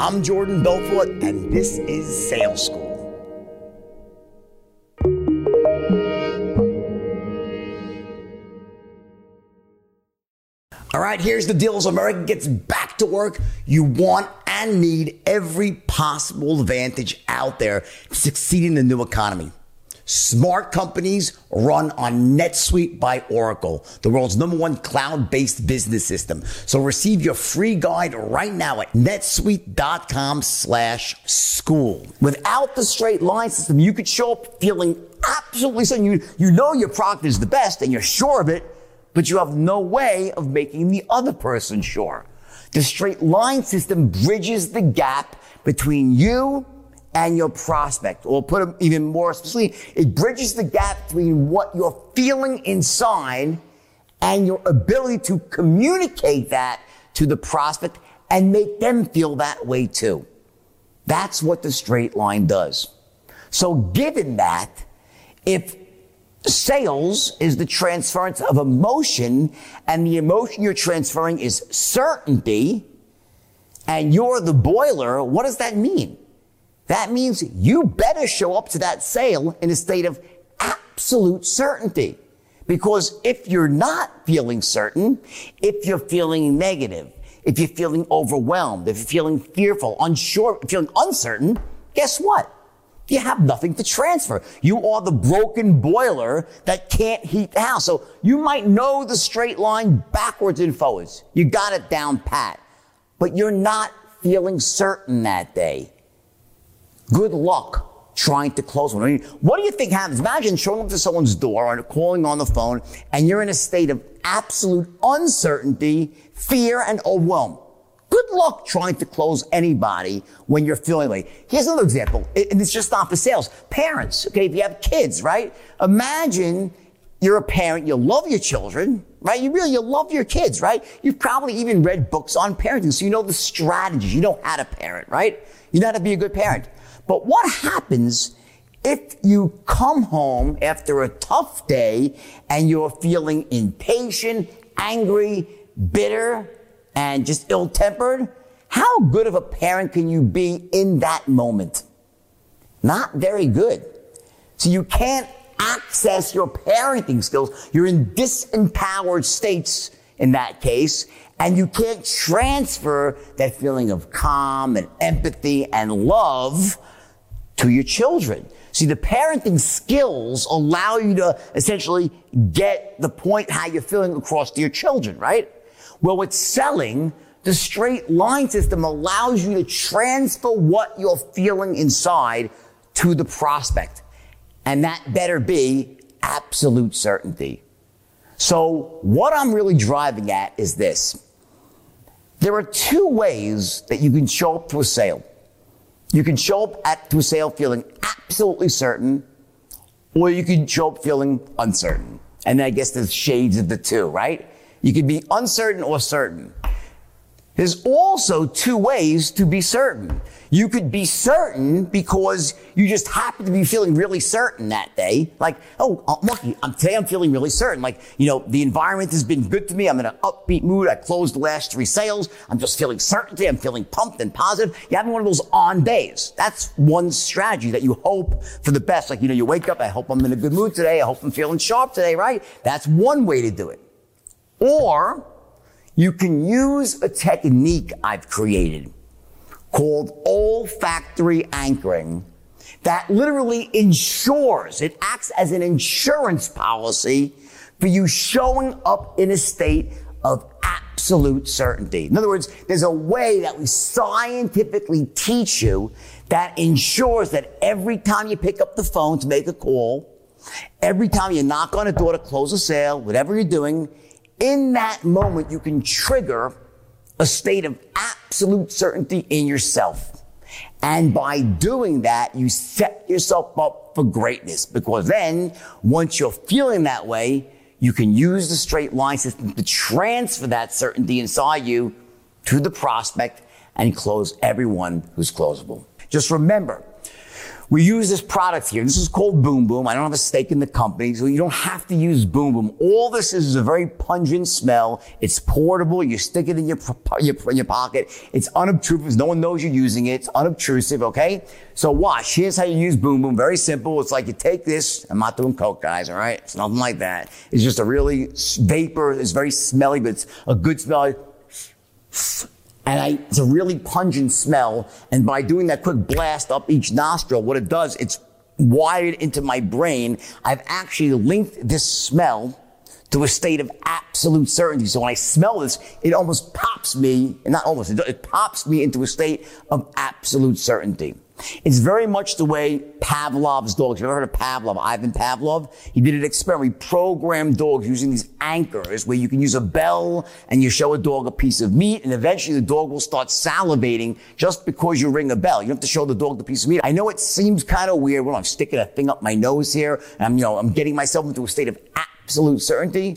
I'm Jordan Belfort, and this is Sales School. All right, here's the deal. As America gets back to work, you want and need every possible advantage out there to succeed in the new economy. Smart companies run on NetSuite by Oracle, the world's number one cloud-based business system. So receive your free guide right now at netsuite.com slash school. Without the straight line system, you could show up feeling absolutely certain. You, you know your product is the best and you're sure of it, but you have no way of making the other person sure. The straight line system bridges the gap between you and your prospect, or put it even more specifically, it bridges the gap between what you're feeling inside and your ability to communicate that to the prospect and make them feel that way too. That's what the straight line does. So given that, if sales is the transference of emotion and the emotion you're transferring is certainty and you're the boiler, what does that mean? That means you better show up to that sale in a state of absolute certainty. Because if you're not feeling certain, if you're feeling negative, if you're feeling overwhelmed, if you're feeling fearful, unsure, feeling uncertain, guess what? You have nothing to transfer. You are the broken boiler that can't heat the house. So you might know the straight line backwards and forwards. You got it down pat, but you're not feeling certain that day. Good luck trying to close one. I mean, what do you think happens? Imagine showing up to someone's door or calling on the phone and you're in a state of absolute uncertainty, fear, and overwhelm. Good luck trying to close anybody when you're feeling like. Here's another example, and it's just not for sales. Parents, okay, if you have kids, right? Imagine you're a parent, you love your children, right? You really, you love your kids, right? You've probably even read books on parenting, so you know the strategies. You know how to parent, right? You know how to be a good parent. But what happens if you come home after a tough day and you're feeling impatient, angry, bitter, and just ill-tempered? How good of a parent can you be in that moment? Not very good. So you can't access your parenting skills. You're in disempowered states in that case, and you can't transfer that feeling of calm and empathy and love to your children. See, the parenting skills allow you to essentially get the point how you're feeling across to your children, right? Well, with selling, the straight line system allows you to transfer what you're feeling inside to the prospect. And that better be absolute certainty. So what I'm really driving at is this. There are two ways that you can show up to a sale. You can show up at, to a sale feeling absolutely certain, or you can show up feeling uncertain. And I guess there's shades of the two, right? You can be uncertain or certain. There's also two ways to be certain. You could be certain because you just happen to be feeling really certain that day. Like, oh, I'm lucky. I'm, today I'm feeling really certain. Like, you know, the environment has been good to me. I'm in an upbeat mood. I closed the last three sales. I'm just feeling certainty. I'm feeling pumped and positive. You're having one of those on days. That's one strategy that you hope for the best. Like, you know, you wake up. I hope I'm in a good mood today. I hope I'm feeling sharp today, right? That's one way to do it. Or you can use a technique I've created called olfactory anchoring that literally ensures, it acts as an insurance policy for you showing up in a state of absolute certainty. In other words, there's a way that we scientifically teach you that ensures that every time you pick up the phone to make a call, every time you knock on a door to close a sale, whatever you're doing, in that moment, you can trigger a state of absolute certainty in yourself. And by doing that, you set yourself up for greatness because then once you're feeling that way, you can use the straight line system to transfer that certainty inside you to the prospect and close everyone who's closable. Just remember, We use this product here. This is called Boom Boom. I don't have a stake in the company, so you don't have to use Boom Boom. All this is is a very pungent smell. It's portable. You stick it in your, your, your pocket. It's unobtrusive. No one knows you're using it. It's unobtrusive, okay? So watch. Here's how you use Boom Boom. Very simple. It's like you take this. I'm not doing coke, guys, all right? It's nothing like that. It's just a really vapor. It's very smelly, but it's a good smell and I, it's a really pungent smell. And by doing that quick blast up each nostril, what it does, it's wired into my brain. I've actually linked this smell to a state of absolute certainty. So when I smell this, it almost pops me, not almost, it pops me into a state of absolute certainty. It's very much the way Pavlov's dogs. You've ever heard of Pavlov? Ivan Pavlov? He did an experiment. He programmed dogs using these anchors where you can use a bell and you show a dog a piece of meat and eventually the dog will start salivating just because you ring a bell. You don't have to show the dog the piece of meat. I know it seems kind of weird when I'm sticking a thing up my nose here and I'm, you know, I'm getting myself into a state of absolute certainty.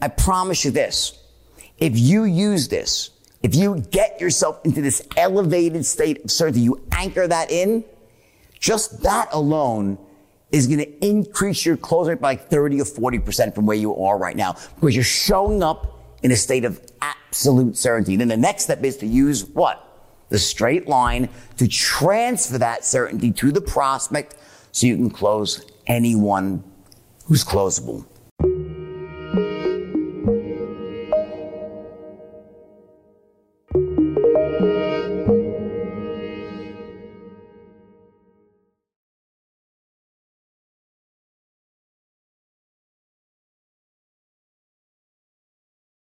I promise you this. If you use this, if you get yourself into this elevated state of certainty, you anchor that in, just that alone is going to increase your close rate by like 30 or 40% from where you are right now because you're showing up in a state of absolute certainty. Then the next step is to use what? The straight line to transfer that certainty to the prospect so you can close anyone who's closable.